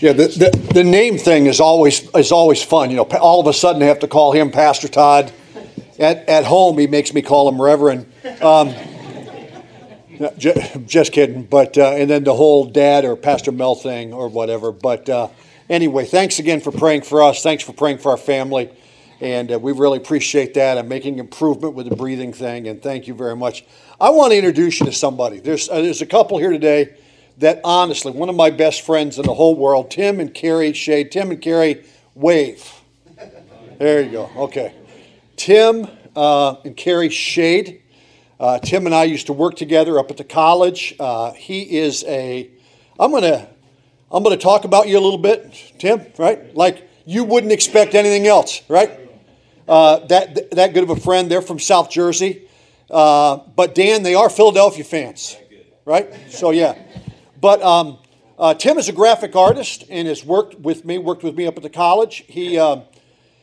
Yeah, the, the, the name thing is always is always fun. You know, all of a sudden I have to call him Pastor Todd. At, at home, he makes me call him Reverend. Um, just kidding. But uh, and then the whole dad or Pastor Mel thing or whatever. But uh, anyway, thanks again for praying for us. Thanks for praying for our family, and uh, we really appreciate that. I'm making improvement with the breathing thing, and thank you very much. I want to introduce you to somebody. There's uh, there's a couple here today that honestly, one of my best friends in the whole world, Tim and Carrie Schade. Tim and Carrie, wave. There you go. Okay. Tim uh, and Carrie Schade. Uh, Tim and I used to work together up at the college. Uh, he is a, I'm to, I'm to talk about you a little bit, Tim, right? Like you wouldn't expect anything else, right? Uh, that, that good of a friend. They're from South Jersey. Uh, but Dan, they are Philadelphia fans, right? So yeah. But um, uh, Tim is a graphic artist and has worked with me, worked with me up at the college. He, uh,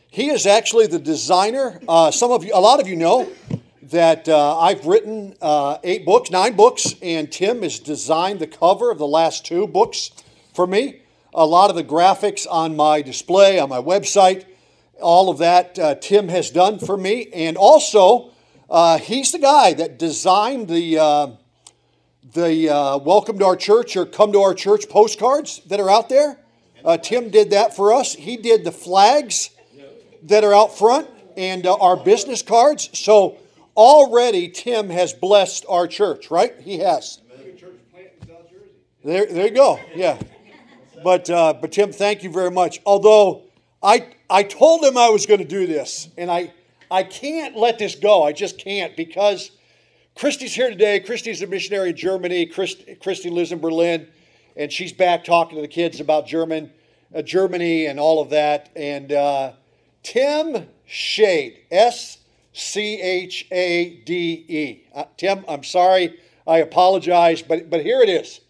he is actually the designer. Uh, some of you, a lot of you know that uh, I've written uh, eight books, nine books, and Tim has designed the cover of the last two books for me. A lot of the graphics on my display, on my website, all of that uh, Tim has done for me. And also, he's the guy that designed the the uh, welcome to our church or come to our church postcards that are out there. Uh, Tim did that for us. He did the flags that are out front and uh, our business cards. So already Tim has blessed our church, right? He has. There, there you go. Yeah. But, uh, but Tim, thank you very much. Although I, I told him I was going to do this, and I, I can't let this go. I just can't because Christy's here today. Christy's a missionary in Germany. Christy, Christy lives in Berlin, and she's back talking to the kids about German, uh, Germany and all of that. And uh, Tim Schade, S C H A D E. Uh, Tim, I'm sorry. I apologize, but, but here it is.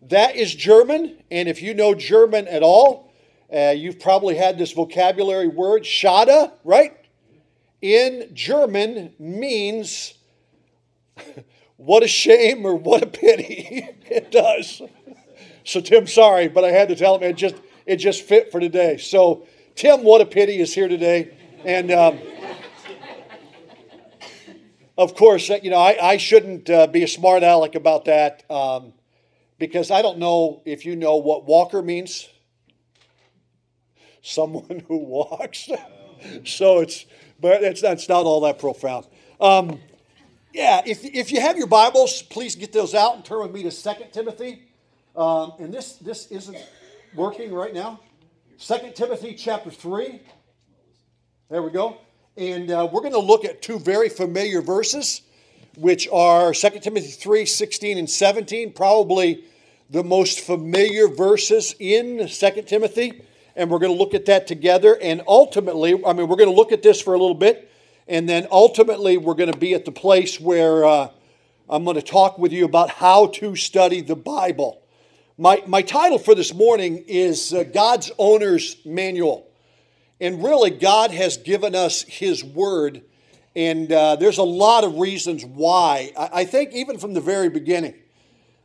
That is German, and if you know German at all, uh, you've probably had this vocabulary word, Schade, right? In German means what a shame or what a pity it does. So Tim, sorry, but I had to tell him it just it just fit for today. So Tim, what a pity is here today, and um, of course, you know I, I shouldn't uh, be a smart aleck about that um, because I don't know if you know what walker means. Someone who walks. so it's but it's that's not all that profound. Um, yeah, if, if you have your Bibles, please get those out and turn with me to 2 Timothy. Um, and this, this isn't working right now. 2 Timothy chapter 3. There we go. And uh, we're going to look at two very familiar verses, which are 2 Timothy 3 16 and 17, probably the most familiar verses in 2 Timothy. And we're going to look at that together. And ultimately, I mean, we're going to look at this for a little bit and then ultimately, we're going to be at the place where uh, I'm going to talk with you about how to study the Bible. My, my title for this morning is uh, God's Owner's Manual. And really, God has given us His Word. And uh, there's a lot of reasons why. I, I think, even from the very beginning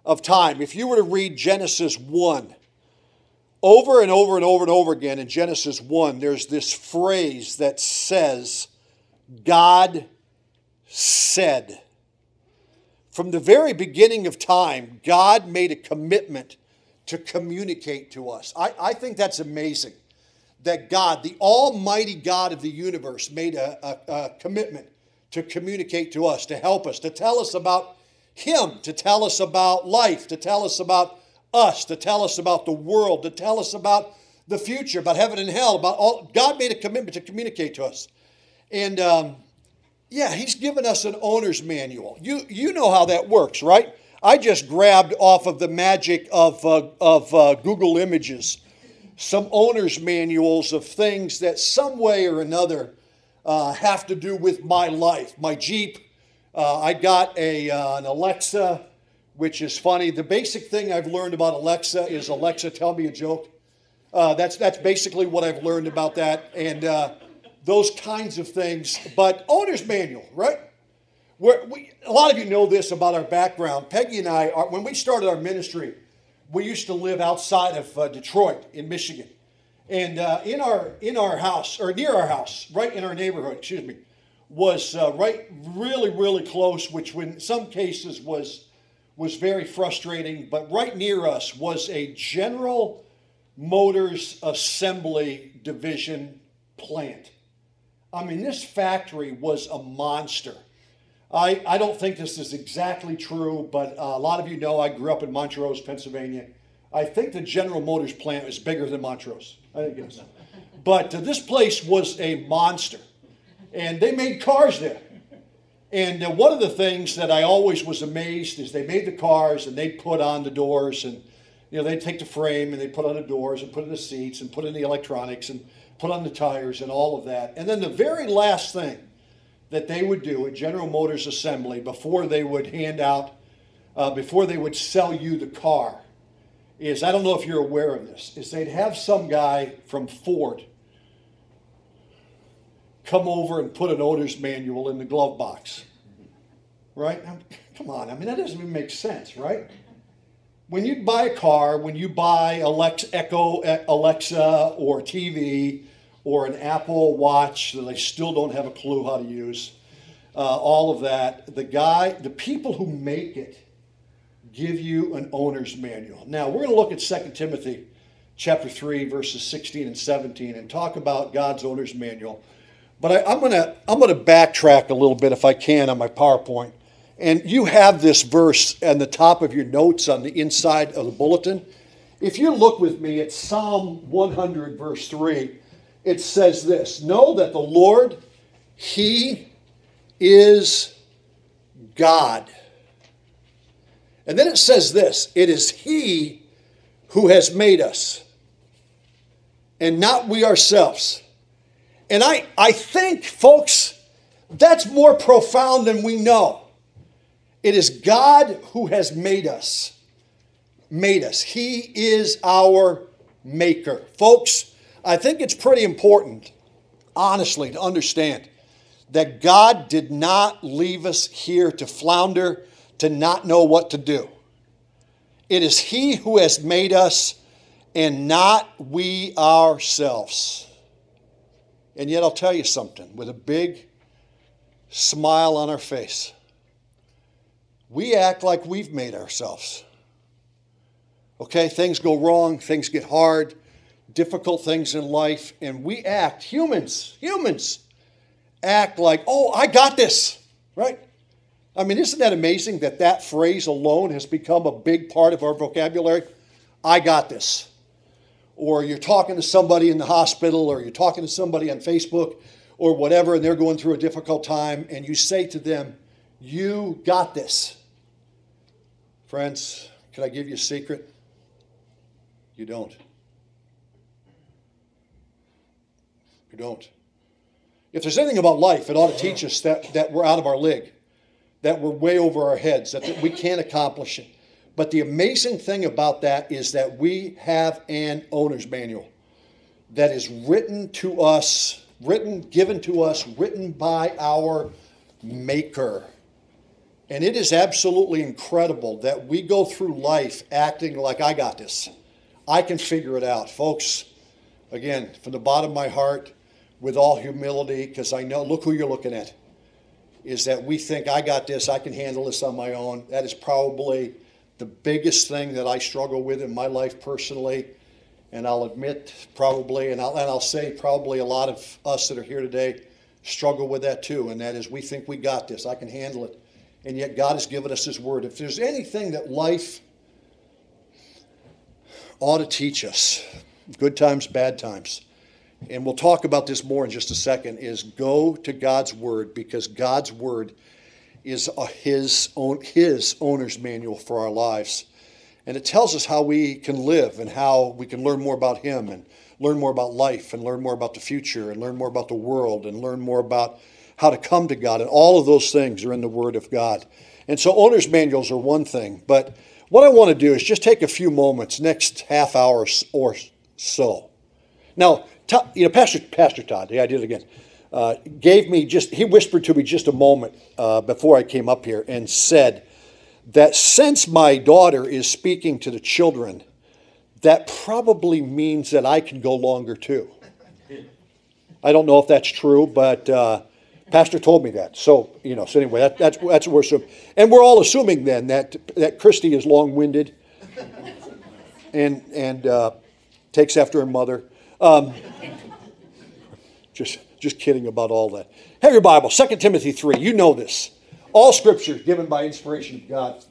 of time, if you were to read Genesis 1, over and over and over and over again in Genesis 1, there's this phrase that says, God said. From the very beginning of time, God made a commitment to communicate to us. I, I think that's amazing that God, the Almighty God of the universe, made a, a, a commitment to communicate to us, to help us, to tell us about Him, to tell us about life, to tell us about us, to tell us about the world, to tell us about the future, about heaven and hell, about all. God made a commitment to communicate to us. And um, yeah, he's given us an owner's manual. You, you know how that works, right? I just grabbed off of the magic of, uh, of uh, Google Images some owner's manuals of things that some way or another uh, have to do with my life. My Jeep, uh, I got a, uh, an Alexa, which is funny. The basic thing I've learned about Alexa is Alexa, tell me a joke. Uh, that's, that's basically what I've learned about that. And those kinds of things. But owner's manual, right? Where we, a lot of you know this about our background. Peggy and I, are, when we started our ministry, we used to live outside of uh, Detroit in Michigan. And uh, in, our, in our house, or near our house, right in our neighborhood, excuse me, was uh, right really, really close, which in some cases was, was very frustrating. But right near us was a General Motors Assembly Division plant. I mean, this factory was a monster. I, I don't think this is exactly true, but uh, a lot of you know I grew up in Montrose, Pennsylvania. I think the General Motors plant is bigger than Montrose. I think it is. But uh, this place was a monster, and they made cars there. And uh, one of the things that I always was amazed is they made the cars and they put on the doors and you know they take the frame and they put on the doors and put in the seats and put in the electronics and put on the tires and all of that. And then the very last thing that they would do at General Motors Assembly before they would hand out, uh, before they would sell you the car, is I don't know if you're aware of this, is they'd have some guy from Ford come over and put an owner's manual in the glove box. Right? Come on, I mean, that doesn't even make sense, right? When you buy a car, when you buy Alexa, Echo, Alexa, or TV, or an Apple Watch that they still don't have a clue how to use, uh, all of that, the guy, the people who make it, give you an owner's manual. Now, we're going to look at 2 Timothy chapter 3, verses 16 and 17, and talk about God's owner's manual. But I, am going to I'm going to backtrack a little bit if I can on my PowerPoint. And you have this verse on the top of your notes on the inside of the bulletin. If you look with me at Psalm 100, verse 3, it says this Know that the Lord, He is God. And then it says this it is He who has made us, and not we ourselves. And I, I think, folks, that's more profound than we know. It is God who has made us. Made us. He is our maker. Folks, I think it's pretty important, honestly, to understand that God did not leave us here to flounder, to not know what to do. It is He who has made us and not we ourselves. And yet, I'll tell you something with a big smile on our face. We act like we've made ourselves. Okay, things go wrong, things get hard, difficult things in life, and we act, humans, humans, act like, oh, I got this, right? I mean, isn't that amazing that that phrase alone has become a big part of our vocabulary? I got this. Or you're talking to somebody in the hospital, or you're talking to somebody on Facebook, or whatever, and they're going through a difficult time, and you say to them, You got this. Friends, can I give you a secret? You don't. You don't. If there's anything about life, it ought to teach us that, that we're out of our league, that we're way over our heads, that, that we can't accomplish it. But the amazing thing about that is that we have an owner's manual that is written to us, written, given to us, written by our Maker. And it is absolutely incredible that we go through life acting like I got this. I can figure it out. Folks, again, from the bottom of my heart, with all humility, because I know, look who you're looking at, is that we think, I got this, I can handle this on my own. That is probably the biggest thing that I struggle with in my life personally. And I'll admit, probably, and I'll, and I'll say, probably a lot of us that are here today struggle with that too. And that is, we think we got this, I can handle it. And yet, God has given us His Word. If there's anything that life ought to teach us, good times, bad times, and we'll talk about this more in just a second, is go to God's Word because God's Word is his, own, his owner's manual for our lives. And it tells us how we can live and how we can learn more about Him and learn more about life and learn more about the future and learn more about the world and learn more about how to come to God. And all of those things are in the Word of God. And so, owner's manuals are one thing. But what I want to do is just take a few moments, next half hour or so. Now, you know, Pastor, Pastor Todd, yeah, I did it again, uh, gave me just, he whispered to me just a moment uh, before I came up here and said that since my daughter is speaking to the children, that probably means that I can go longer too. I don't know if that's true, but uh, Pastor told me that. So, you know, so anyway, that, that's, that's what we're. And we're all assuming then that, that Christy is long winded and, and uh, takes after her mother. Um, just, just kidding about all that. Have your Bible, 2 Timothy 3. You know this. All scripture given by inspiration of God.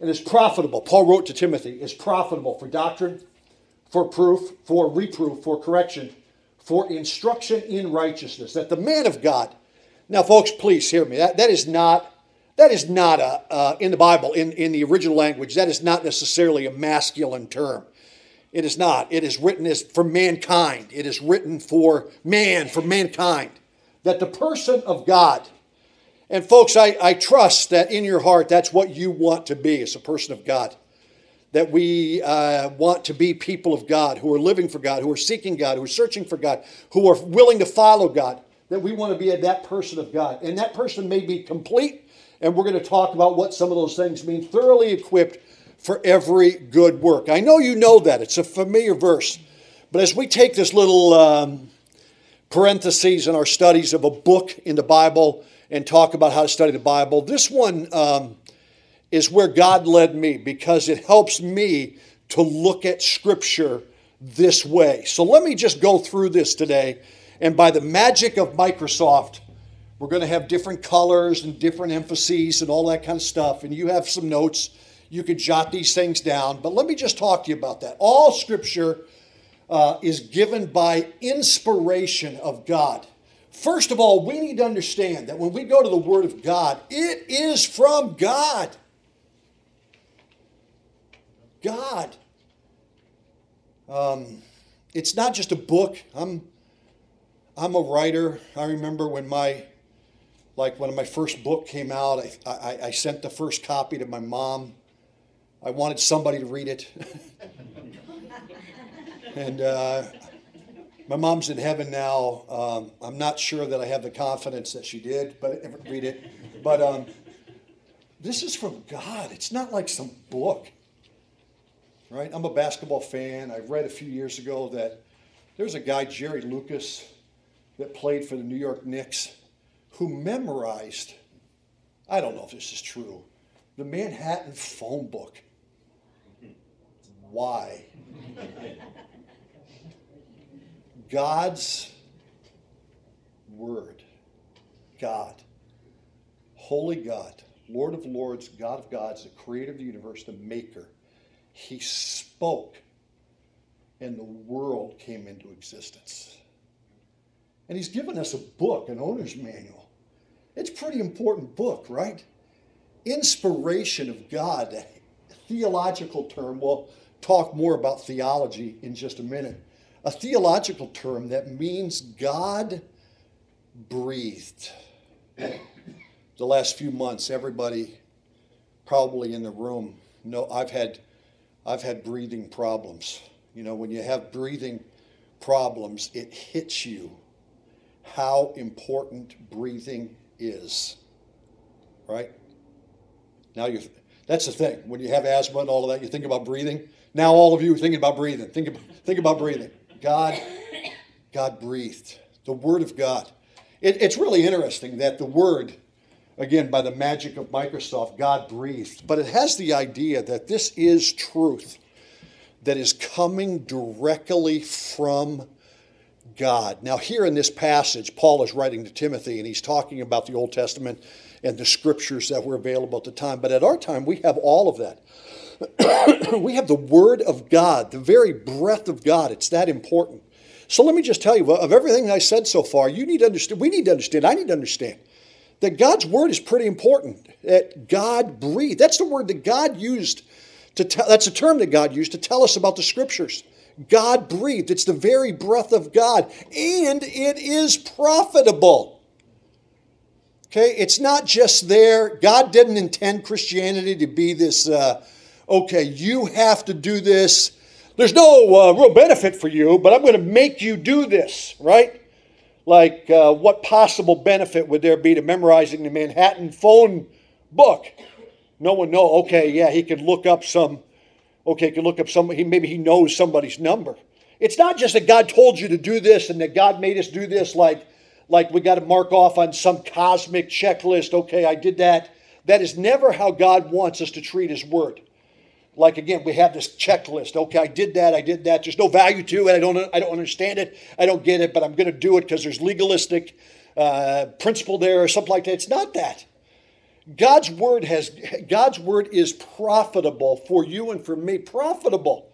And is profitable. Paul wrote to Timothy, is profitable for doctrine, for proof, for reproof, for correction, for instruction in righteousness. That the man of God. Now, folks, please hear me. That, that is not that is not a, uh, in the Bible, in, in the original language, that is not necessarily a masculine term. It is not. It is written as for mankind. It is written for man, for mankind. That the person of God, and folks, I, I trust that in your heart, that's what you want to be as a person of God. That we uh, want to be people of God who are living for God, who are seeking God, who are searching for God, who are willing to follow God. That we want to be that person of God. And that person may be complete, and we're going to talk about what some of those things mean. Thoroughly equipped for every good work. I know you know that, it's a familiar verse. But as we take this little um, parentheses in our studies of a book in the Bible and talk about how to study the Bible, this one um, is where God led me because it helps me to look at Scripture this way. So let me just go through this today. And by the magic of Microsoft, we're going to have different colors and different emphases and all that kind of stuff. And you have some notes you could jot these things down, but let me just talk to you about that. All scripture uh, is given by inspiration of God. First of all, we need to understand that when we go to the Word of God, it is from God. God. Um, it's not just a book. I'm, I'm a writer. I remember when my, like when my first book came out, I, I, I sent the first copy to my mom. I wanted somebody to read it. and uh, my mom's in heaven now. Um, I'm not sure that I have the confidence that she did, but read it. But um, this is from God. It's not like some book, right? I'm a basketball fan. I read a few years ago that there's a guy, Jerry Lucas, that played for the New York Knicks, who memorized. I don't know if this is true. The Manhattan phone book why. God's Word, God, Holy God, Lord of Lords, God of Gods, the creator of the universe, the maker, He spoke and the world came into existence. And He's given us a book, an owner's manual. It's a pretty important book, right? Inspiration of God, a theological term. We'll talk more about theology in just a minute. A theological term that means God breathed. The last few months, everybody probably in the room know I've had I've had breathing problems. You know, when you have breathing problems, it hits you how important breathing is. Right? Now you that's the thing. When you have asthma and all of that, you think about breathing. Now, all of you are thinking about breathing. Think about, think about breathing. God, God breathed. The Word of God. It, it's really interesting that the Word, again, by the magic of Microsoft, God breathed. But it has the idea that this is truth that is coming directly from God. Now, here in this passage, Paul is writing to Timothy and he's talking about the Old Testament and the scriptures that were available at the time. But at our time, we have all of that. we have the Word of God, the very breath of God. It's that important. So let me just tell you, of everything I said so far, you need to understand, we need to understand, I need to understand that God's Word is pretty important. That God breathed. That's the word that God used to tell, that's a term that God used to tell us about the Scriptures. God breathed. It's the very breath of God, and it is profitable. Okay, it's not just there. God didn't intend Christianity to be this uh, okay, you have to do this. There's no uh, real benefit for you, but I'm going to make you do this, right? Like, uh, what possible benefit would there be to memorizing the Manhattan phone book? No one know. Okay, yeah, he could look up some. Okay, he could look up some. He maybe he knows somebody's number. It's not just that God told you to do this and that God made us do this like like we got to mark off on some cosmic checklist. Okay, I did that. That is never how God wants us to treat His Word. Like again, we have this checklist. Okay, I did that. I did that. There's no value to it. I don't. I don't understand it. I don't get it. But I'm going to do it because there's legalistic uh, principle there or something like that. It's not that. God's word has. God's word is profitable for you and for me. Profitable,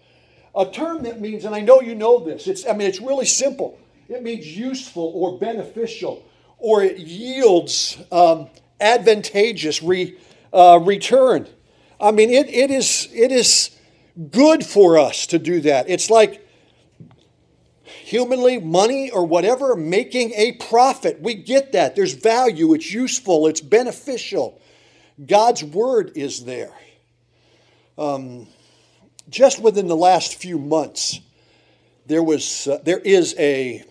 a term that means, and I know you know this. It's. I mean, it's really simple. It means useful or beneficial, or it yields um, advantageous re, uh, return. I mean, it, it, is, it is good for us to do that. It's like humanly, money or whatever, making a profit. We get that. There's value, it's useful, it's beneficial. God's word is there. Um, just within the last few months, there was uh, there is a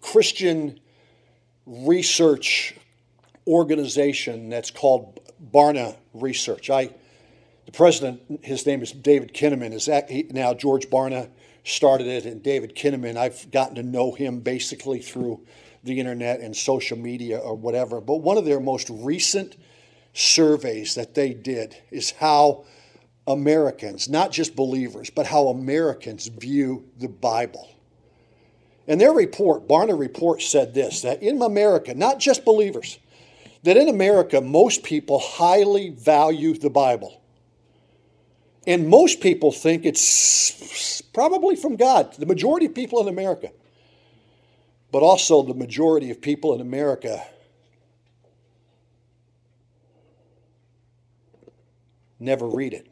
Christian research organization that's called Barna Research. I the president, his name is David Kinnaman, is he, now George Barna started it, and David Kinnaman, I've gotten to know him basically through the internet and social media or whatever. But one of their most recent surveys that they did is how Americans, not just believers, but how Americans view the Bible. And their report, Barna report, said this that in America, not just believers, that in America, most people highly value the Bible. And most people think it's probably from God, the majority of people in America. But also, the majority of people in America never read it.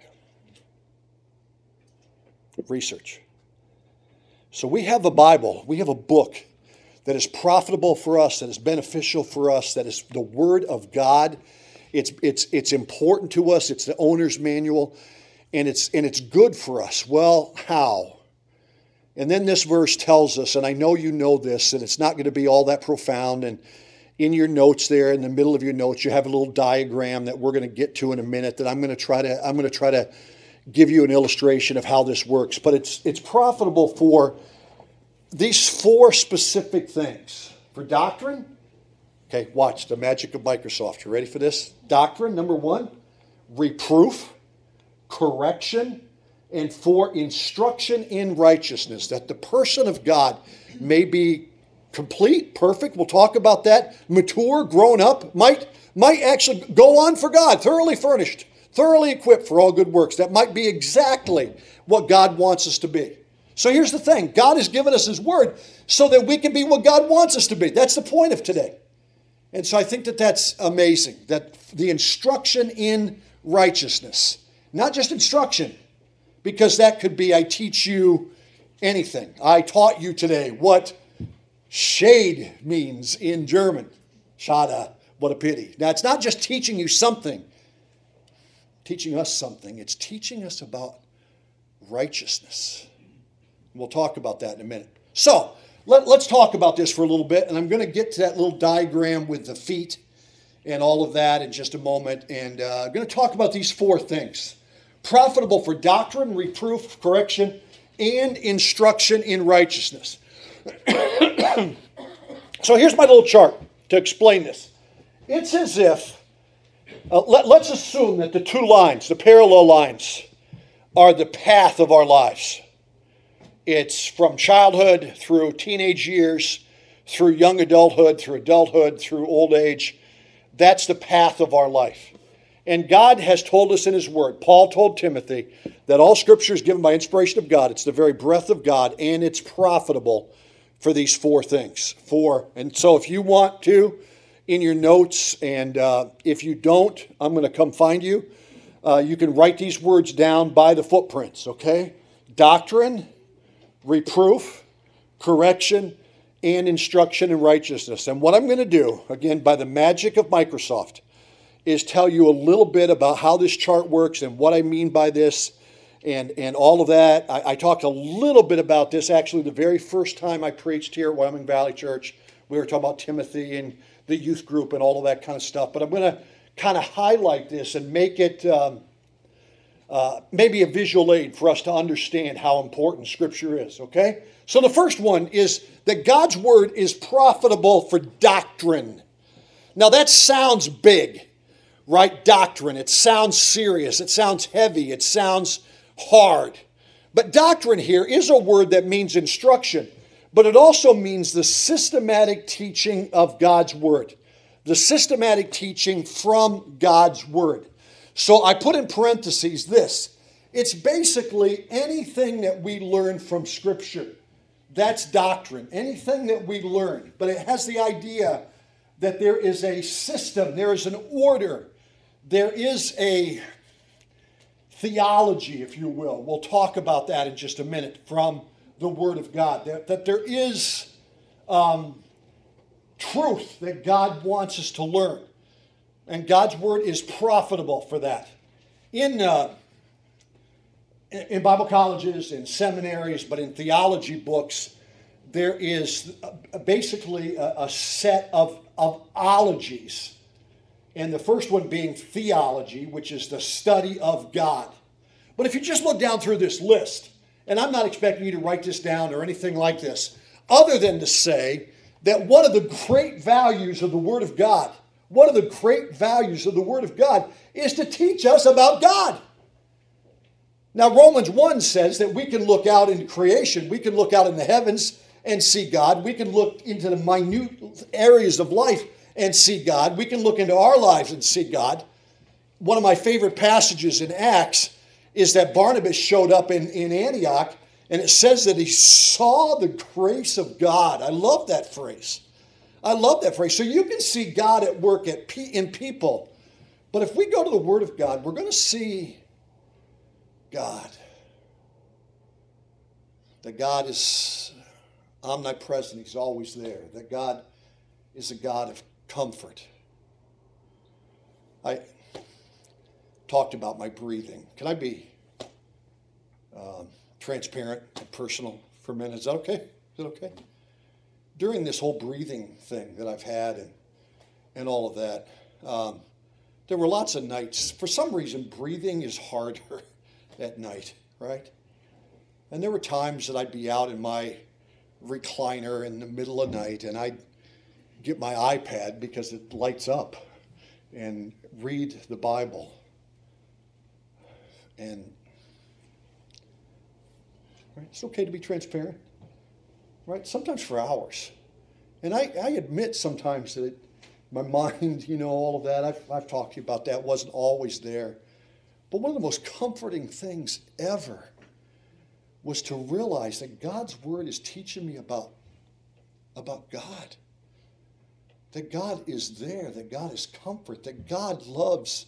Research. So we have a Bible, we have a book that is profitable for us, that is beneficial for us, that is the Word of God. It's, it's, it's important to us, it's the owner's manual and it's and it's good for us. Well, how? And then this verse tells us, and I know you know this, and it's not going to be all that profound. And in your notes there, in the middle of your notes, you have a little diagram that we're going to get to in a minute. That I'm going to try to I'm going to try to give you an illustration of how this works. But it's it's profitable for these four specific things for doctrine. Okay, watch the magic of Microsoft. You ready for this? Doctrine number one, reproof correction, and for instruction in righteousness, that the person of God may be complete, perfect. We'll talk about that. Mature, grown up, might might actually go on for God, thoroughly furnished, thoroughly equipped for all good works. That might be exactly what God wants us to be. So here's the thing God has given us His Word so that we can be what God wants us to be. That's the point of today. And so I think that that's amazing that the instruction in righteousness not just instruction, because that could be I teach you anything. I taught you today what shade means in German. Schade, what a pity. Now, it's not just teaching you something, teaching us something, it's teaching us about righteousness. We'll talk about that in a minute. So, let, us talk about this for a little bit, and I'm going to get to that little diagram with the feet and all of that in just a moment. And uh, I'm going to talk about these four things profitable for doctrine, reproof, correction, and instruction in righteousness. so here's my little chart to explain this. It's as if, uh, let, let's assume that the two lines, the parallel lines, are the path of our lives. It's from childhood through teenage years, through young adulthood, through adulthood, through old age. That's the path of our life. And God has told us in His Word, Paul told Timothy, that all Scripture is given by inspiration of God. It's the very breath of God, and it's profitable for these four things. Four. And so if you want to, in your notes, and uh, if you don't, I'm going to come find you. Uh, you can write these words down by the footprints, okay? Doctrine, reproof, correction, and instruction in righteousness. And what I'm going to do, again, by the magic of Microsoft, is tell you a little bit about how this chart works and what I mean by this and, and all of that. I, I talked a little bit about this actually the very first time I preached here at Wyoming Valley Church. We were talking about Timothy and the youth group and all of that kind of stuff. But I'm going to kind of highlight this and make it um, uh, maybe a visual aid for us to understand how important Scripture is, okay? So the first one is that God's Word is profitable for doctrine. Now that sounds big, right? Doctrine. It sounds serious, it sounds heavy, it sounds hard. But doctrine here is a word that means instruction, but it also means the systematic teaching of God's Word the systematic teaching from God's Word. So I put in parentheses this it's basically anything that we learn from Scripture. That's doctrine, anything that we learn. But it has the idea that there is a system, there is an order, there is a theology, if you will. We'll talk about that in just a minute from the Word of God. That, that there is um, truth that God wants us to learn. And God's word is profitable for that. In, uh, in Bible colleges, in seminaries, but in theology books, there is basically a, a set of, of ologies. And the first one being theology, which is the study of God. But if you just look down through this list, and I'm not expecting you to write this down or anything like this, other than to say that one of the great values of the Word of God, one of the great values of the Word of God is to teach us about God. Now, Romans 1 says that we can look out into creation, we can look out in the heavens and see God, we can look into the minute areas of life and see God, we can look into our lives and see God. One of my favorite passages in Acts is that Barnabas showed up in, in Antioch and it says that he saw the grace of God. I love that phrase. I love that phrase. So you can see God at work at in people. But if we go to the Word of God, we're going to see God. That God is omnipresent, He's always there. That God is a God of comfort. I talked about my breathing. Can I be um, transparent and personal for a minute. Is that okay? Is that okay? During this whole breathing thing that I've had and, and all of that, um, there were lots of nights. For some reason, breathing is harder at night, right? And there were times that I'd be out in my recliner in the middle of night and I'd get my iPad because it lights up and read the Bible. And Right? It's okay to be transparent. Right? Sometimes for hours. And I, I admit sometimes that my mind, you know, all of that, I've, I've talked to you about that, wasn't always there. But one of the most comforting things ever was to realize that God's word is teaching me about, about God. That God is there, that God is comfort, that God loves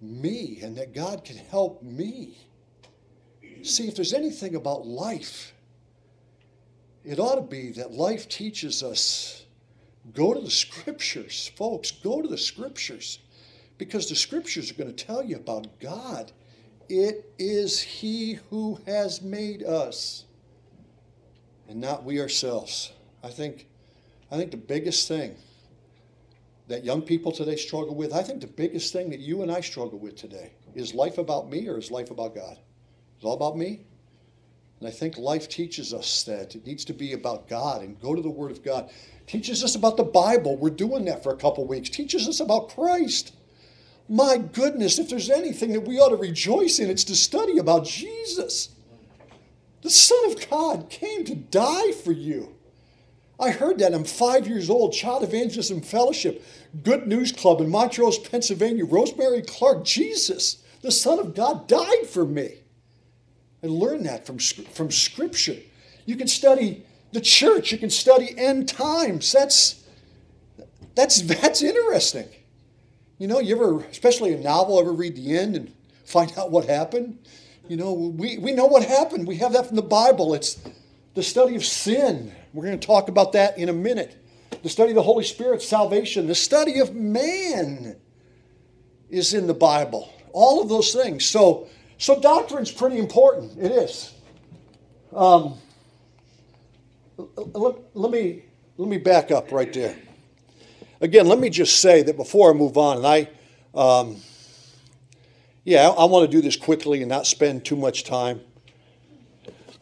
me, and that God can help me. See, if there's anything about life, it ought to be that life teaches us go to the scriptures, folks, go to the scriptures because the scriptures are going to tell you about God. It is He who has made us and not we ourselves. I think, I think the biggest thing that young people today struggle with, I think the biggest thing that you and I struggle with today is life about me or is life about God? It's all about me. And I think life teaches us that it needs to be about God and go to the Word of God. Teaches us about the Bible. We're doing that for a couple weeks. Teaches us about Christ. My goodness, if there's anything that we ought to rejoice in, it's to study about Jesus. The Son of God came to die for you. I heard that. I'm five years old, Child Evangelism Fellowship, Good News Club in Montrose, Pennsylvania. Rosemary Clark, Jesus, the Son of God, died for me and learn that from, from Scripture. You can study the church, you can study end times. That's, that's, that's interesting. You know, you ever, especially a novel, ever read the end and find out what happened? You know, we, we know what happened. We have that from the Bible. It's the study of sin. We're going to talk about that in a minute. The study of the Holy Spirit, salvation, the study of man is in the Bible. All of those things. So so doctrine's pretty important. It is. Um, let, let, me, let me back up right there. Again, let me just say that before I move on, and I, Um, yeah, I, I want to do this quickly and not spend too much time.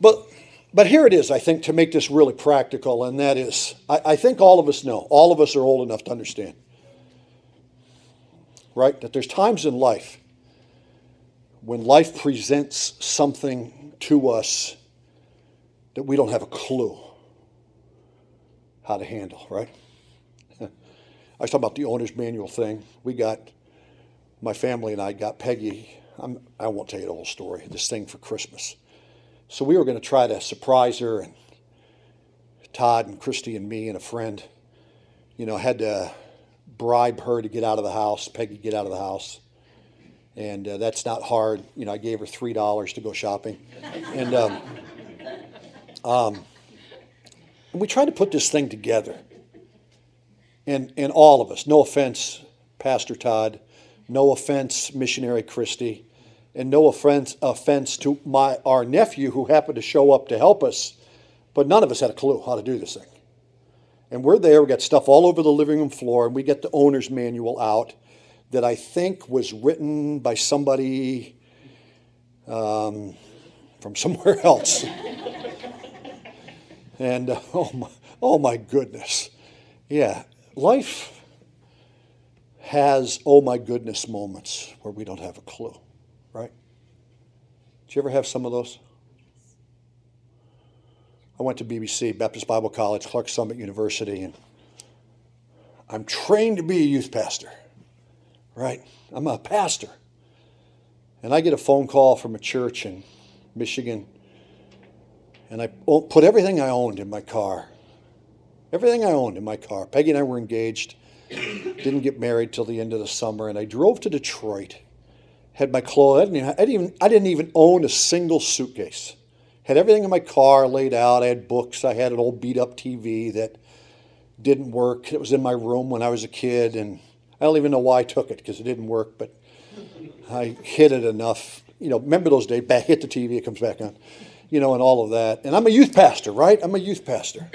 But, but here it is, I think, to make this really practical, and that is I, I think all of us know, all of us are old enough to understand, right? That there's times in life when life presents something to us that we don't have a clue how to handle, right? I was talking about the owner's manual thing. We got, my family and I got Peggy, I'm, I will not tell you the whole story, this thing for Christmas. So we were going to try to surprise her, and Todd and Christy and me and a friend, you know, had to bribe her to get out of the house, Peggy get out of the house. And uh, that's not hard. You know, I gave her $3 to go shopping. And, um, um, and we tried to put this thing together. And, and all of us, no offense, Pastor Todd, no offense, Missionary Christie, and no offense, offense to my, our nephew who happened to show up to help us, but none of us had a clue how to do this thing. And we're there, we got stuff all over the living room floor, and we get the owner's manual out that I think was written by somebody um, from somewhere else. And uh, oh, my, oh my goodness. Yeah, life has oh my goodness moments where we don't have a clue, right? Did you ever have some of those? I went to BBC, Baptist Bible College, Clarks Summit University, and I'm trained to be a youth pastor, right? I'm a pastor. And I get a phone call from a church in Michigan and I put everything I owned in my car. Everything I owned in my car. Peggy and I were engaged, didn't get married till the end of the summer, and I drove to Detroit. Had my clothes. I didn't, even, I didn't even, I didn't even own a single suitcase. Had everything in my car laid out. I had books. I had an old beat up TV that didn't work. It was in my room when I was a kid, and I don't even know why I took it because it didn't work, but I hit it enough. You know, remember those days? Back hit the TV, it comes back on you know, and all of that. And I'm a youth pastor, right? I'm a youth pastor.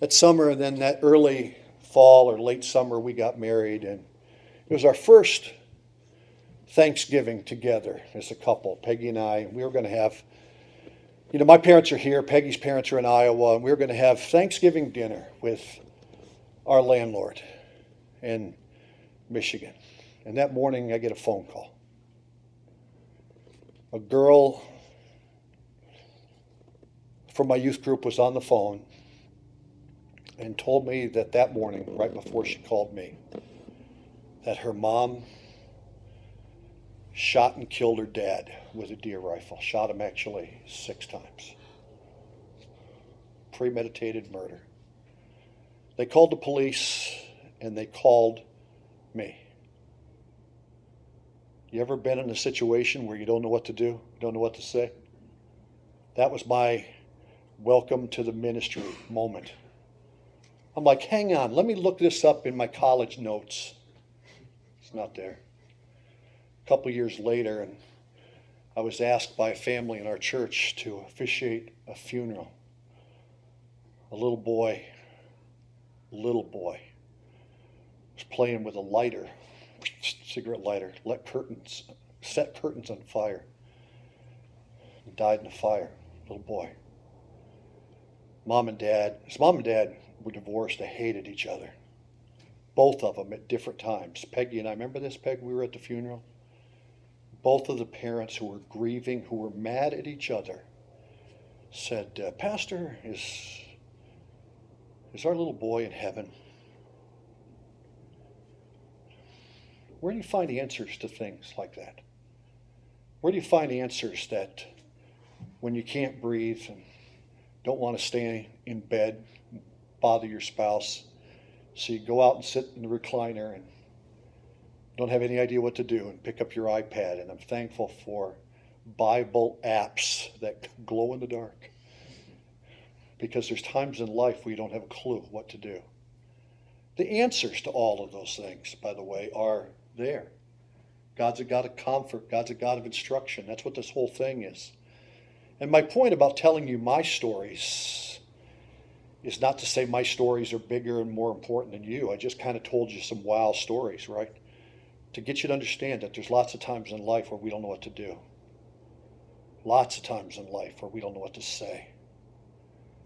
that summer, and then that early fall or late summer, we got married, and it was our first Thanksgiving together as a couple, Peggy and I. We were going to have, you know, my parents are here, Peggy's parents are in Iowa, and we were going to have Thanksgiving dinner with our landlord in Michigan. And that morning, I get a phone call. A girl from my youth group was on the phone and told me that that morning, right before she called me, that her mom shot and killed her dad with a deer rifle. Shot him actually six times. Premeditated murder. They called the police and they called me. You ever been in a situation where you don't know what to do, don't know what to say? That was my welcome to the ministry moment. I'm like, hang on, let me look this up in my college notes. It's not there. A couple years later, and I was asked by a family in our church to officiate a funeral. A little boy, little boy, was playing with a lighter, cigarette lighter, let curtains, set curtains on fire, and died in a fire. Little boy mom and dad, his mom and dad were divorced. They hated each other. Both of them at different times. Peggy and I, remember this, Peg? We were at the funeral. Both of the parents who were grieving, who were mad at each other, said, uh, Pastor, is, is our little boy in heaven? Where do you find answers to things like that? Where do you find answers that when you can't breathe and don't want to stay in bed, bother your spouse. So you go out and sit in the recliner and don't have any idea what to do and pick up your iPad. And I'm thankful for Bible apps that glow in the dark. Because there's times in life we don't have a clue what to do. The answers to all of those things, by the way, are there. God's a God of comfort. God's a God of instruction. That's what this whole thing is. And my point about telling you my stories is not to say my stories are bigger and more important than you. I just kind of told you some wild stories, right? To get you to understand that there's lots of times in life where we don't know what to do. Lots of times in life where we don't know what to say.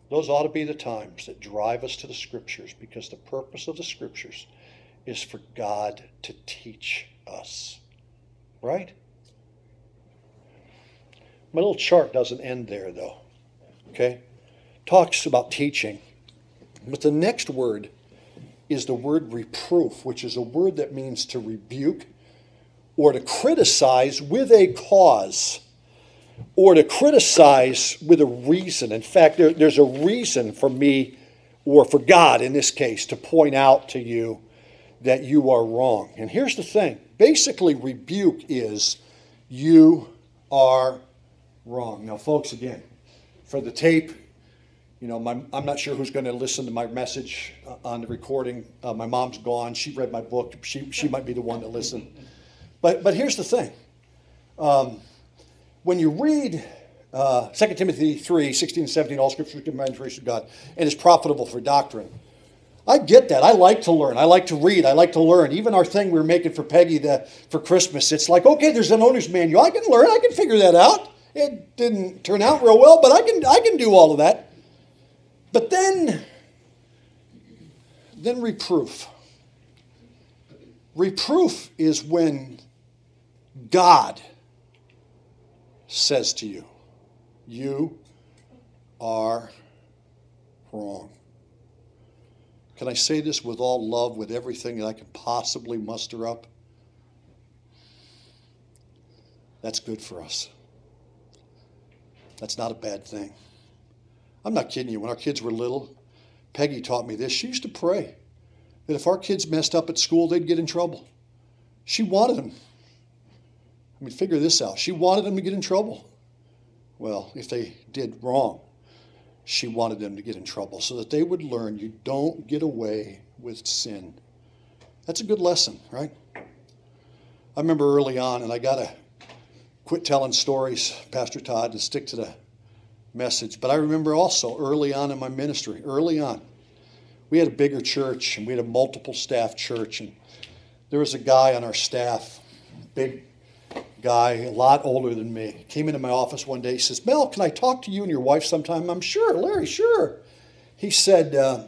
Those ought to be the times that drive us to the scriptures because the purpose of the scriptures is for God to teach us. Right? My little chart doesn't end there, though. Okay? Talks about teaching. But the next word is the word reproof, which is a word that means to rebuke or to criticize with a cause or to criticize with a reason. In fact, there, there's a reason for me or for God in this case to point out to you that you are wrong. And here's the thing basically, rebuke is you are wrong. Now, folks, again, for the tape, you know, my, I'm not sure who's going to listen to my message uh, on the recording. Uh, my mom's gone. She read my book. She, she might be the one to listen. But, but here's the thing. Um, when you read uh, 2 Timothy 3, 16 and 17, all scripture is given by inspiration of God and is profitable for doctrine. I get that. I like to learn. I like to read. I like to learn. Even our thing we are making for Peggy the, for Christmas, it's like, okay, there's an owner's manual. I can learn. I can figure that out. It didn't turn out real well, but I can, I can do all of that. But then, then reproof. Reproof is when God says to you, You are wrong. Can I say this with all love, with everything that I can possibly muster up? That's good for us. That's not a bad thing. I'm not kidding you. When our kids were little, Peggy taught me this. She used to pray that if our kids messed up at school, they'd get in trouble. She wanted them. I mean, figure this out. She wanted them to get in trouble. Well, if they did wrong, she wanted them to get in trouble so that they would learn you don't get away with sin. That's a good lesson, right? I remember early on, and I got to quit telling stories, Pastor Todd, and stick to the message. But I remember also early on in my ministry, early on, we had a bigger church and we had a multiple staff church. And there was a guy on our staff, big guy, a lot older than me, came into my office one day. He says, Mel, can I talk to you and your wife sometime? I'm sure, Larry, sure. He said, uh,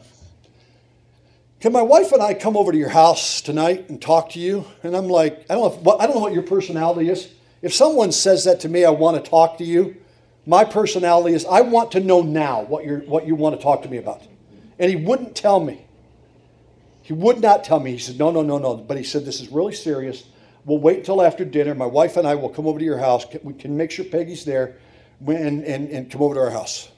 Can my wife and I come over to your house tonight and talk to you? And I'm like, I don't know, if, I don't know what your personality is. If someone says that to me, I want to talk to you my personality is I want to know now what, you what you want to talk to me about. And he wouldn't tell me. He would not tell me. He said, No, no, no, no. But he said, This is really serious. We'll wait until after dinner. My wife and I will come over to your house. We can make sure Peggy's there and, and, and come over to our house.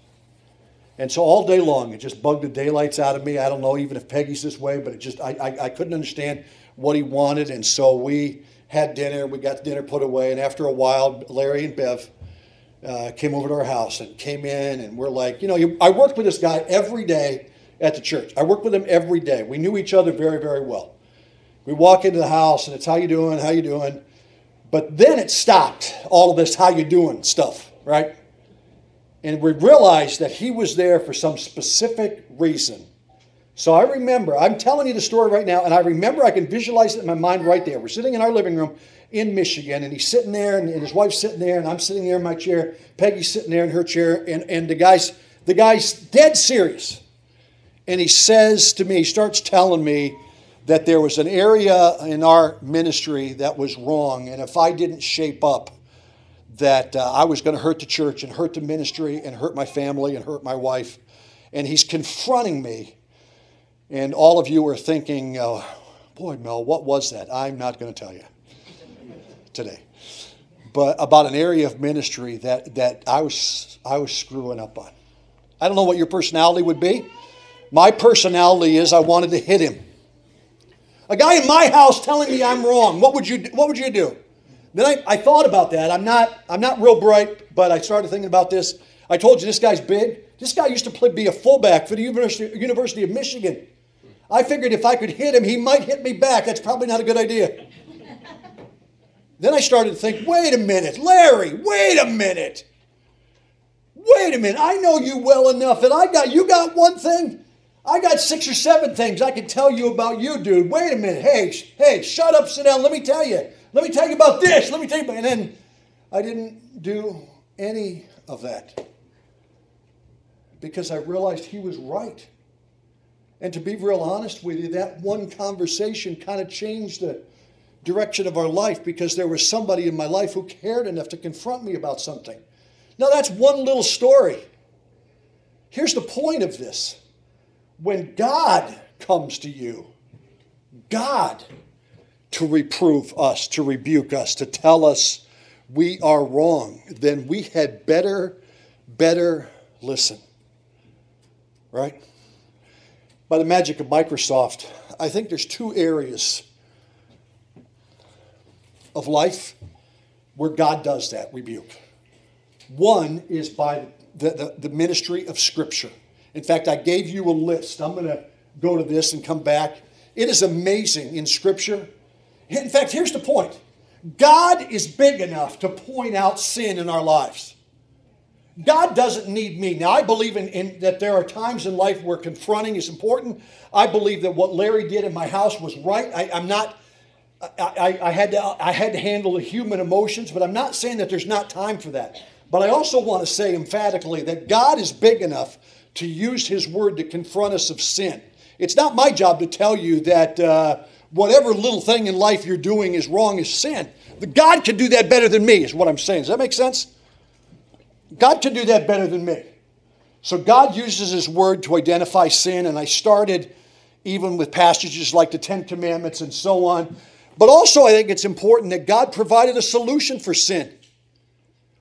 And so all day long, it just bugged the daylights out of me. I don't know even if Peggy's this way, but it just, I, I, I couldn't understand what he wanted. And so we had dinner. We got dinner put away. And after a while, Larry and Bev, uh, came over to our house and came in, and we're like, you know, I worked with this guy every day at the church. I worked with him every day. We knew each other very, very well. We walk into the house, and it's how you doing, how you doing. But then it stopped all of this how you doing stuff, right? And we realized that he was there for some specific reason. So I remember, I'm telling you the story right now, and I remember I can visualize it in my mind right there. We're sitting in our living room, in Michigan, and he's sitting there, and, and his wife's sitting there, and I'm sitting there in my chair. Peggy's sitting there in her chair, and, and the guy's the guy's dead serious. And he says to me, he starts telling me that there was an area in our ministry that was wrong, and if I didn't shape up, that uh, I was going to hurt the church and hurt the ministry and hurt my family and hurt my wife. And he's confronting me. And all of you are thinking, uh, boy, Mel, what was that? I'm not going to tell you today, but about an area of ministry that, that I, was, I was screwing up on. I don't know what your personality would be. My personality is I wanted to hit him. A guy in my house telling me I'm wrong. What would you, what would you do? Then I, I thought about that. I'm not, I'm not real bright, but I started thinking about this. I told you this guy's big. This guy used to play, be a fullback for the University, University of Michigan. I figured if I could hit him, he might hit me back. That's probably not a good idea. Then I started to think, wait a minute, Larry, wait a minute. Wait a minute. I know you well enough that I got you got one thing. I got six or seven things I can tell you about you, dude. Wait a minute. Hey, hey, shut up, sit down. Let me tell you. Let me tell you about this. Let me tell you about. And then I didn't do any of that because I realized he was right. And to be real honest with you, that one conversation kind of changed the direction of our life because there was somebody in my life who cared enough to confront me about something. Now, that's one little story. Here's the point of this when God comes to you, God to reprove us, to rebuke us, to tell us we are wrong, then we had better, better listen. Right? By the magic of Microsoft, I think there's two areas of life where God does that rebuke. One is by the, the, the ministry of Scripture. In fact, I gave you a list. I'm going to go to this and come back. It is amazing in Scripture. In fact, here's the point God is big enough to point out sin in our lives. God doesn't need me. Now, I believe in, in, that there are times in life where confronting is important. I believe that what Larry did in my house was right. I, am not, I, I, had to, I had to handle the human emotions, but I'm not saying that there's not time for that. But I also want to say emphatically that God is big enough to use His word to confront us of sin. It's not my job to tell you that uh, whatever little thing in life you're doing is wrong is sin. God can do that better than me, is what I'm saying. Does that make sense? God can do that better than me. So God uses His word to identify sin, and I started even with passages like the Ten Commandments and so on. But also, I think it's important that God provided a solution for sin.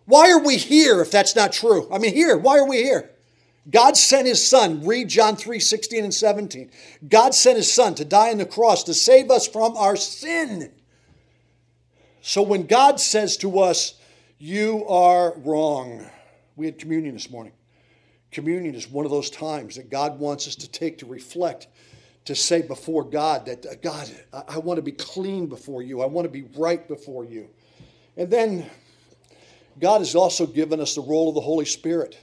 Why are we here if that's not true? I mean, here, why are we here? God sent his son, read John 3 16 and 17. God sent his son to die on the cross to save us from our sin. So when God says to us, You are wrong, we had communion this morning. Communion is one of those times that God wants us to take to reflect, to say before God that, uh, God, I want to be clean before you, I want to be right before you. And then God has also given us the role of the Holy Spirit.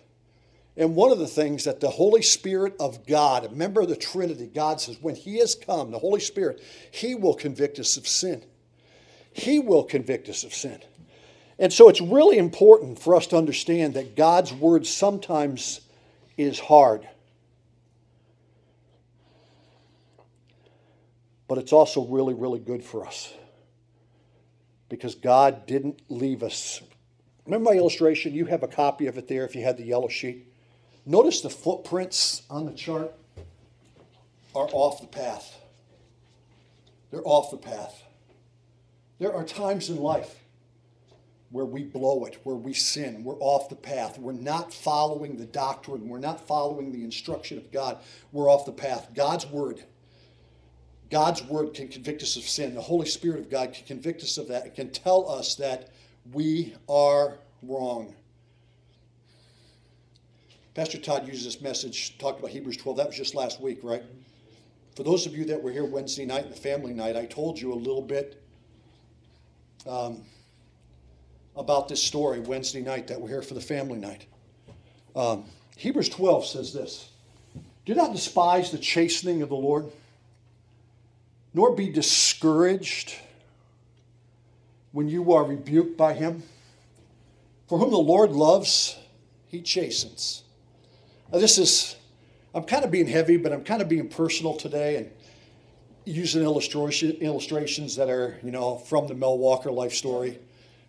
And one of the things that the Holy Spirit of God, a member of the Trinity, God says, when He has come, the Holy Spirit, He will convict us of sin. He will convict us of sin. And so it's really important for us to understand that God's word sometimes is hard. But it's also really, really good for us. Because God didn't leave us Remember my illustration? You have a copy of it there if you had the yellow sheet. Notice the footprints on the chart are off the path. They're off the path. There are times in life where we blow it, where we sin, we're off the path, we're not following the doctrine, we're not following the instruction of God, we're off the path. God's word, God's word can convict us of sin. The Holy Spirit of God can convict us of that. It can tell us that we are wrong. Pastor Todd used this message, talked about Hebrews 12. That was just last week, right? For those of you that were here Wednesday night and the family night, I told you a little bit um, about this story Wednesday night that we're here for the family night. Um, Hebrews 12 says this Do not despise the chastening of the Lord, nor be discouraged when you are rebuked by him? For whom the Lord loves, he chastens. Now, this is, I'm kind of being heavy, but I'm kind of being personal today and using illustration, illustrations that are, you know, from the Mel Walker life story,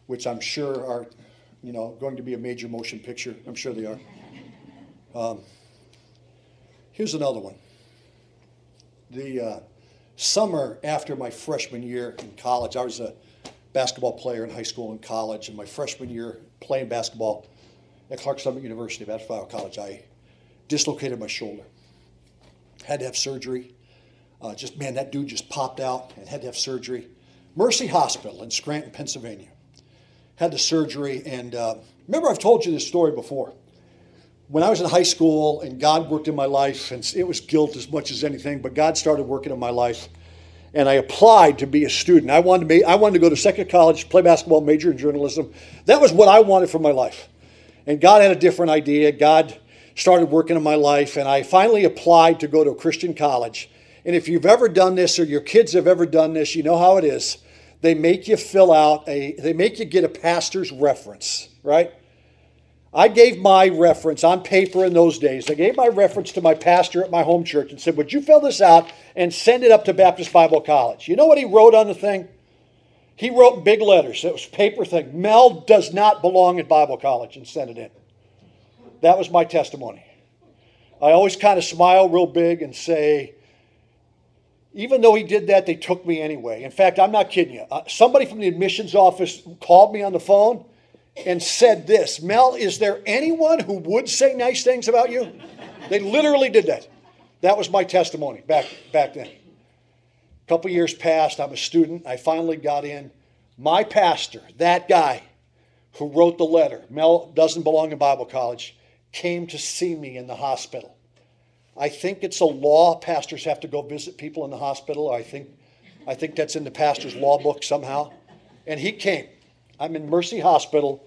which I'm sure are, you know, going to be a major motion picture. I'm sure they are. Um, here's another one. The uh, summer after my freshman year in college, I was a basketball player in high school and college. And my freshman year playing basketball at Clarks Summit University, Basketball College, I dislocated my shoulder. Had to have surgery. Uh, just, man, that dude just popped out and had to have surgery. Mercy Hospital in Scranton, Pennsylvania. Had the surgery. And uh, remember, I've told you this story before. When I was in high school and God worked in my life, and it was guilt as much as anything, but God started working in my life and I applied to be a student. I wanted to be, I wanted to go to second college, play basketball, major in journalism. That was what I wanted for my life. And God had a different idea. God started working in my life, and I finally applied to go to a Christian college. And if you've ever done this or your kids have ever done this, you know how it is. They make you fill out a, they make you get a pastor's reference, right? I gave my reference on paper in those days. I gave my reference to my pastor at my home church and said, Would you fill this out and send it up to Baptist Bible College? You know what he wrote on the thing? He wrote big letters. It was paper thing. Mel does not belong at Bible college and sent it in. That was my testimony. I always kind of smile real big and say, even though he did that, they took me anyway. In fact, I'm not kidding you. Uh, somebody from the admissions office called me on the phone and said this Mel, is there anyone who would say nice things about you? They literally did that. That was my testimony back, back then. A couple years passed. I'm a student. I finally got in. My pastor, that guy who wrote the letter, Mel doesn't belong in Bible college, came to see me in the hospital. I think it's a law. Pastors have to go visit people in the hospital. I think, I think that's in the pastor's law book somehow. And he came. I'm in Mercy Hospital,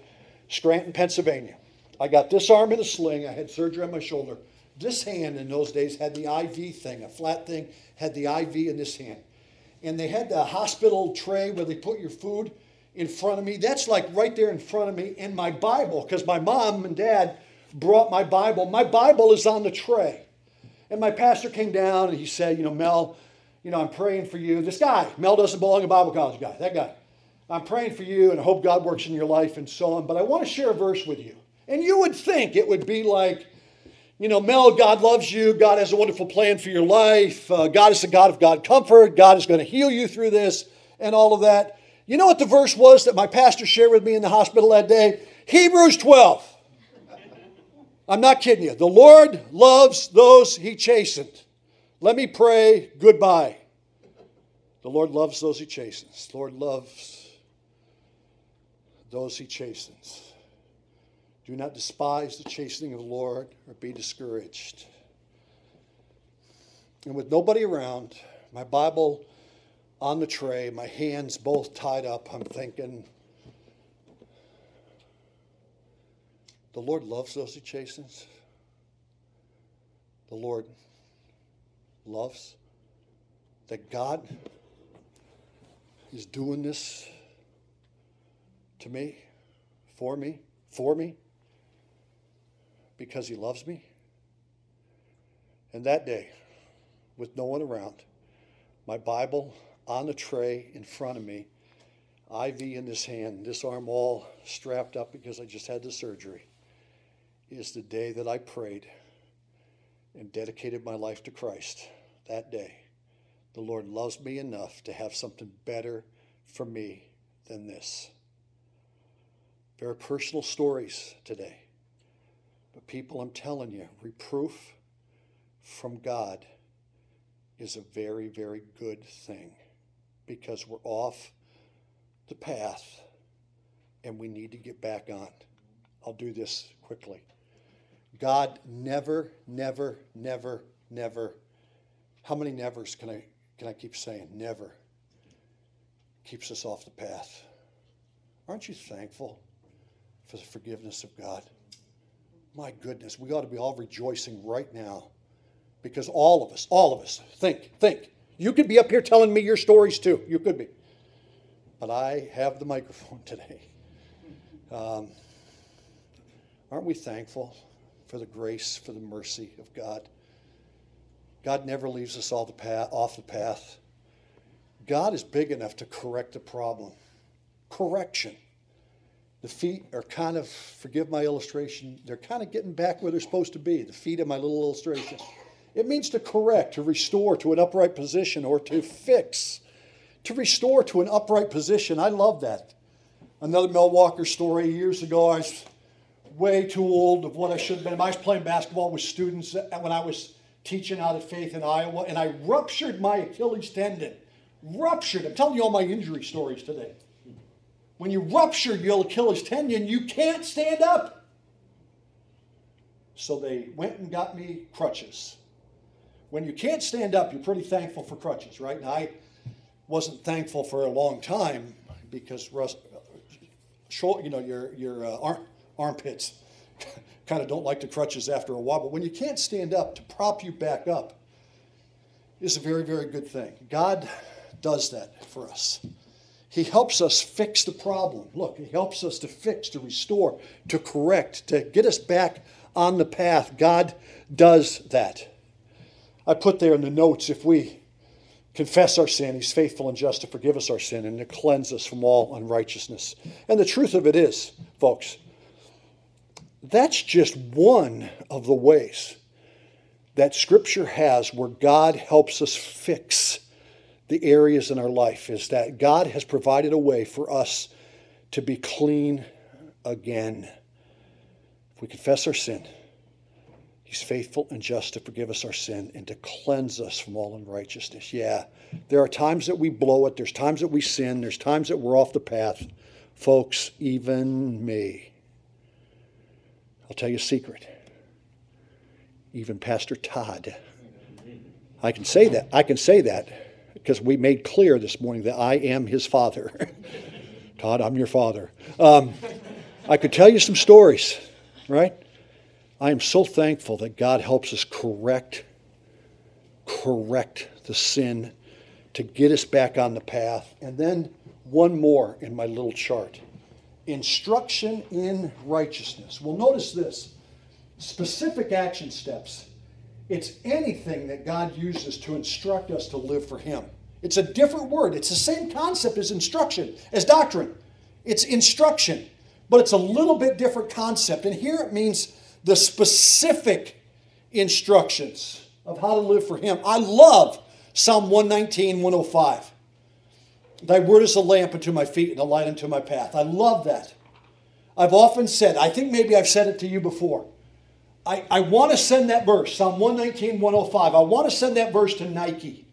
Scranton, Pennsylvania. I got this arm in a sling. I had surgery on my shoulder. This hand in those days had the IV thing, a flat thing, had the IV in this hand and they had the hospital tray where they put your food in front of me. That's like right there in front of me, and my Bible, because my mom and dad brought my Bible. My Bible is on the tray. And my pastor came down and he said, You know, Mel, you know, I'm praying for you. This guy, Mel doesn't belong in Bible college guy, that guy. I'm praying for you and I hope God works in your life and so on. But I want to share a verse with you. And you would think it would be like, you know, Mel, God loves you. God has a wonderful plan for your life. Uh, God is the God of God comfort. God is going to heal you through this and all of that. You know what the verse was that my pastor shared with me in the hospital that day? Hebrews 12. I'm not kidding you. The Lord loves those he chastened. Let me pray goodbye. The Lord loves those he chastens. The Lord loves those he chastens. Do not despise the chastening of the Lord or be discouraged. And with nobody around, my Bible on the tray, my hands both tied up, I'm thinking, the Lord loves those he chastens. The Lord loves that God is doing this to me, for me, for me because he loves me? And that day, with no one around, my Bible on the tray in front of me, IV in this hand, this arm all strapped up because I just had the surgery, is the day that I prayed and dedicated my life to Christ. That day, the Lord loves me enough to have something better for me than this. Very personal stories today. But, people, I'm telling you, reproof from God is a very, very good thing because we're off the path and we need to get back on. I'll do this quickly. God never, never, never, never. How many nevers can I can I keep saying? Never keeps us off the path. Aren't you thankful for the forgiveness of God? My goodness, we ought to be all rejoicing right now because all of us, all of us, think, think. You could be up here telling me your stories too. You could be. But I have the microphone today. Um, aren't we thankful for the grace, for the mercy of God? God never leaves us all the path, off the path. God is big enough to correct the problem. Correction. The feet are kind of, forgive my illustration, they're kind of getting back where they're supposed to be, the feet of my little illustration. It means to correct, to restore to an upright position, or to fix, to restore to an upright position. I love that. Another Mel Walker story years ago, I was way too old of what I should have been. I was playing basketball with students when I was teaching out at Faith in Iowa, and I ruptured my Achilles tendon. Ruptured. I'm telling you all my injury stories today. When you rupture your Achilles tendon, you can't stand up. So they went and got me crutches. When you can't stand up, you're pretty thankful for crutches, right? And I wasn't thankful for a long time because Russ, you know, your your uh, arm, armpits kind of don't like the crutches after a while, but when you can't stand up, to prop you back up is a very, very good thing. God does that for us. He helps us fix the problem. Look, He helps us to fix, to restore, to correct, to get us back on the path. God does that. I put there in the notes if we confess our sin, He's faithful and just to forgive us our sin and to cleanse us from all unrighteousness. And the truth of it is, folks, that's just one of the ways that Scripture has where God helps us fix the areas in our life is that God has provided a way for us to be clean again. If we confess our sin, He's faithful and just to forgive us our sin and to cleanse us from all unrighteousness. Yeah, there are times that we blow it, there's times that we sin, there's times that we're off the path. Folks, even me. I'll tell you a secret. Even Pastor Todd. I can say that. I can say that because we made clear this morning that I am his father. Todd, I'm your father. Um, I could tell you some stories, right? I am so thankful that God helps us correct, correct the sin to get us back on the path. And then one more in my little chart instruction in righteousness. Well, notice this specific action steps it's anything that God uses to instruct us to live for Him. It's a different word. It's the same concept as instruction, as doctrine. It's instruction, but it's a little bit different concept. And here it means the specific instructions of how to live for Him. I love Psalm 119, 105. Thy word is a lamp unto my feet and a light unto my path. I love that. I've often said, I think maybe I've said it to you before. I, I want to send that verse, Psalm 119, 105. I want to send that verse to Nike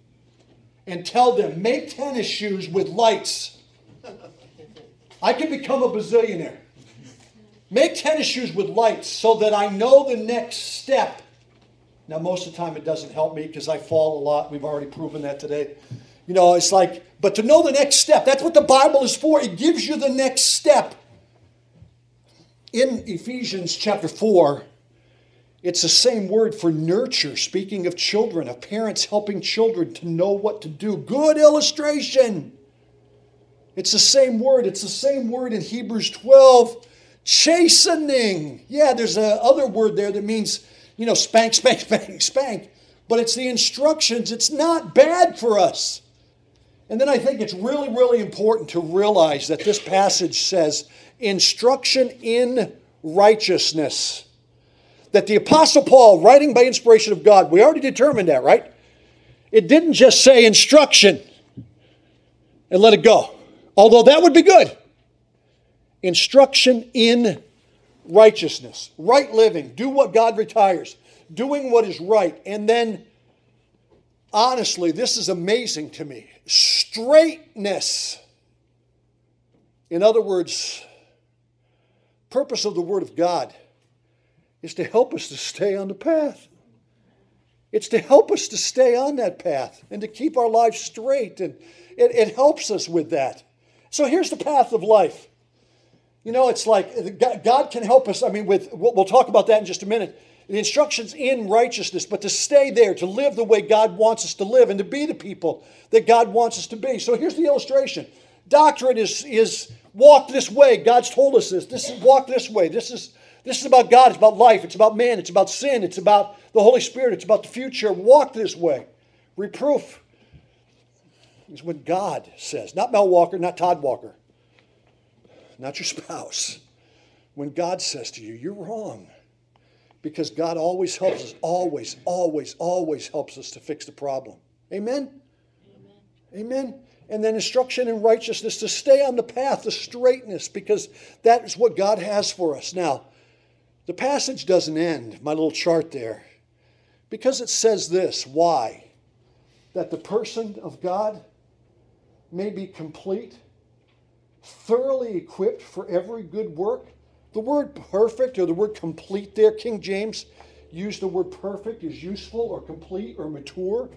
and tell them, make tennis shoes with lights. I can become a bazillionaire. Make tennis shoes with lights so that I know the next step. Now, most of the time it doesn't help me because I fall a lot. We've already proven that today. You know, it's like, but to know the next step, that's what the Bible is for. It gives you the next step. In Ephesians chapter 4, it's the same word for nurture, speaking of children, of parents helping children to know what to do. Good illustration. It's the same word. It's the same word in Hebrews 12, chastening. Yeah, there's a other word there that means, you know, spank, spank, spank, spank. But it's the instructions. It's not bad for us. And then I think it's really, really important to realize that this passage says instruction in righteousness that the Apostle Paul, writing by inspiration of God, we already determined that, right? It didn't just say instruction and let it go, although that would be good. Instruction in righteousness, right living, do what God retires, doing what is right. And then, honestly, this is amazing to me straightness. In other words, purpose of the Word of God is to help us to stay on the path. It's to help us to stay on that path and to keep our lives straight. And it, it helps us with that. So here's the path of life. You know, it's like uh, God can help us. I mean, with we'll talk about that in just a minute. The instructions in righteousness, but to stay there, to live the way God wants us to live, and to be the people that God wants us to be. So here's the illustration. Doctrine is is walk this way. God's told us this. This is walk this way. This is this is about God, it's about life, it's about man, it's about sin, it's about the Holy Spirit, it's about the future. Walk this way. Reproof is what God says, not Mel Walker, not Todd Walker, not your spouse. When God says to you, you're wrong. Because God always helps us, always, always, always helps us to fix the problem. Amen? Amen. Amen. And then instruction in righteousness to stay on the path, the straightness, because that is what God has for us. Now, the passage doesn't end, my little chart there, because it says this why? That the person of God may be complete, thoroughly equipped for every good work. The word perfect or the word complete there, King James used the word perfect is useful or complete or mature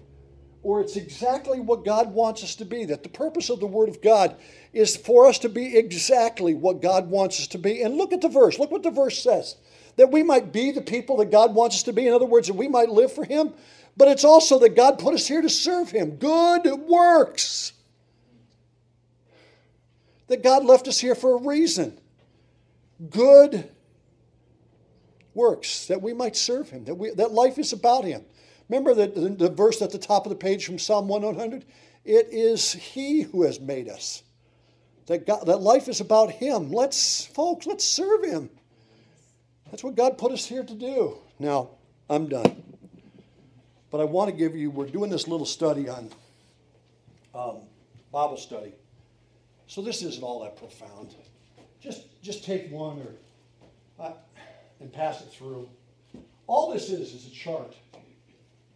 or it's exactly what God wants us to be. That the purpose of the Word of God is for us to be exactly what God wants us to be. And look at the verse. Look what the verse says that we might be the people that God wants us to be. In other words, that we might live for Him. But it's also that God put us here to serve Him. Good works. That God left us here for a reason. Good works, that we might serve Him, that, we, that life is about Him. Remember the, the, the verse at the top of the page from Psalm 100? It is He who has made us. That, God, that life is about Him. Let's, folks, let's serve Him. That's what God put us here to do. Now, I'm done. But I want to give you, we're doing this little study on um, Bible study. So this isn't all that profound. Just, just take one or, uh, and pass it through. All this is is a chart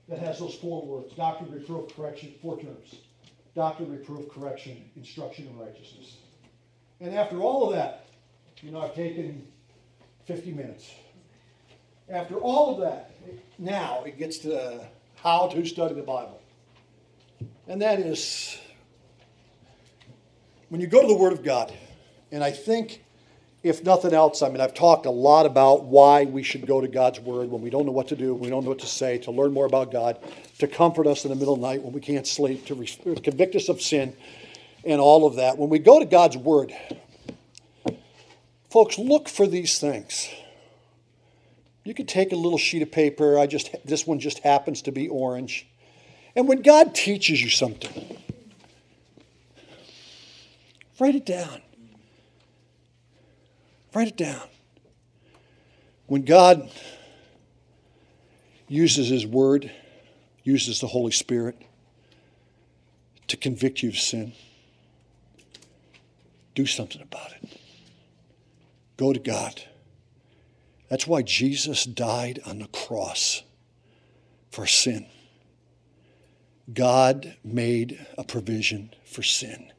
that has those four words doctrine, reproof, correction, four terms doctrine, reproof, correction, instruction, and righteousness. And after all of that, you know, I've taken 50 minutes. After all of that, now it gets to how to study the Bible. And that is when you go to the Word of God, and I think if nothing else, I mean, I've talked a lot about why we should go to God's Word when we don't know what to do, we don't know what to say, to learn more about God, to comfort us in the middle of the night when we can't sleep, to convict us of sin, and all of that. When we go to God's Word, Folks, look for these things. You could take a little sheet of paper. I just this one just happens to be orange. And when God teaches you something, write it down. Write it down. When God uses His Word, uses the Holy Spirit to convict you of sin, do something about it. Go to God. That's why Jesus died on the cross for sin. God made a provision for sin.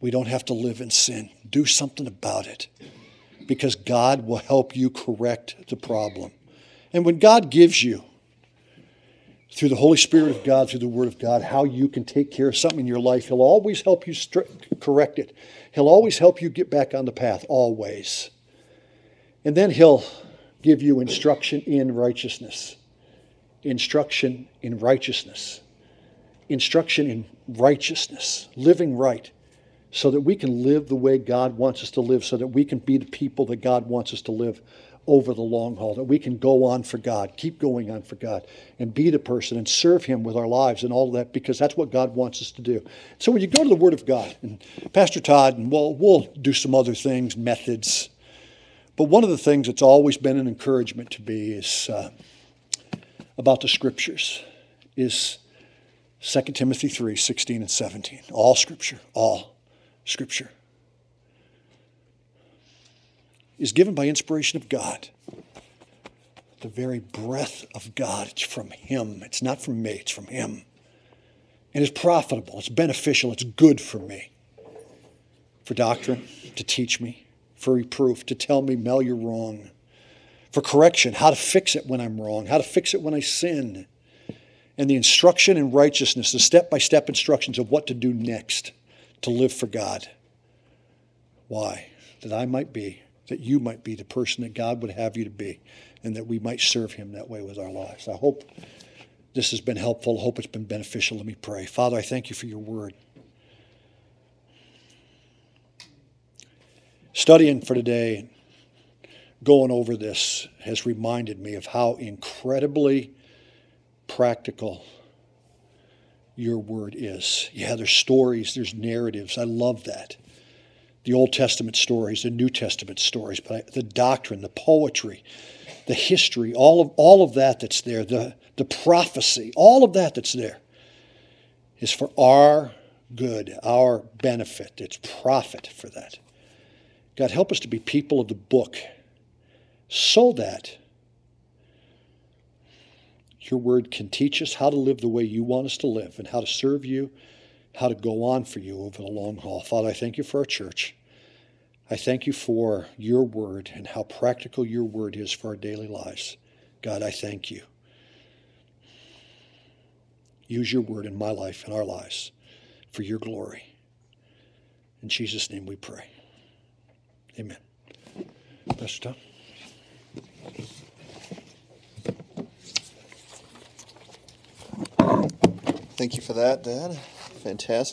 We don't have to live in sin. Do something about it because God will help you correct the problem. And when God gives you, through the Holy Spirit of God, through the Word of God, how you can take care of something in your life, He'll always help you correct it. He'll always help you get back on the path, always. And then He'll give you instruction in righteousness. Instruction in righteousness. Instruction in righteousness, living right, so that we can live the way God wants us to live, so that we can be the people that God wants us to live over the long haul, that we can go on for God, keep going on for God, and be the person and serve Him with our lives and all that, because that's what God wants us to do. So when you go to the Word of God, and Pastor Todd, and we'll, we'll do some other things, methods. But one of the things that's always been an encouragement to me is uh, about the Scriptures, is 2 Timothy 3 16 and 17. All Scripture, all Scripture is given by inspiration of God. The very breath of God, it's from Him. It's not from me, it's from Him. And it's profitable, it's beneficial, it's good for me. For doctrine, to teach me, for reproof, to tell me, Mel, you're wrong. For correction, how to fix it when I'm wrong, how to fix it when I sin. And the instruction in righteousness, the step by step instructions of what to do next to live for God. Why? That I might be that you might be the person that God would have you to be, and that we might serve Him that way with our lives. I hope this has been helpful. I hope it's been beneficial. Let me pray. Father, I thank you for your word. Studying for today, going over this, has reminded me of how incredibly practical your word is. Yeah, there's stories, there's narratives. I love that the Old Testament stories, the New Testament stories, but the doctrine, the poetry, the history, all of, all of that that's there, the, the prophecy, all of that that's there is for our good, our benefit. It's profit for that. God, help us to be people of the book so that your word can teach us how to live the way you want us to live and how to serve you, how to go on for you over the long haul. Father, I thank you for our church. I thank you for your word and how practical your word is for our daily lives. God, I thank you. use your word in my life and our lives for your glory. In Jesus' name we pray. Amen. Pastor Tom? Thank you for that, Dad. Fantastic.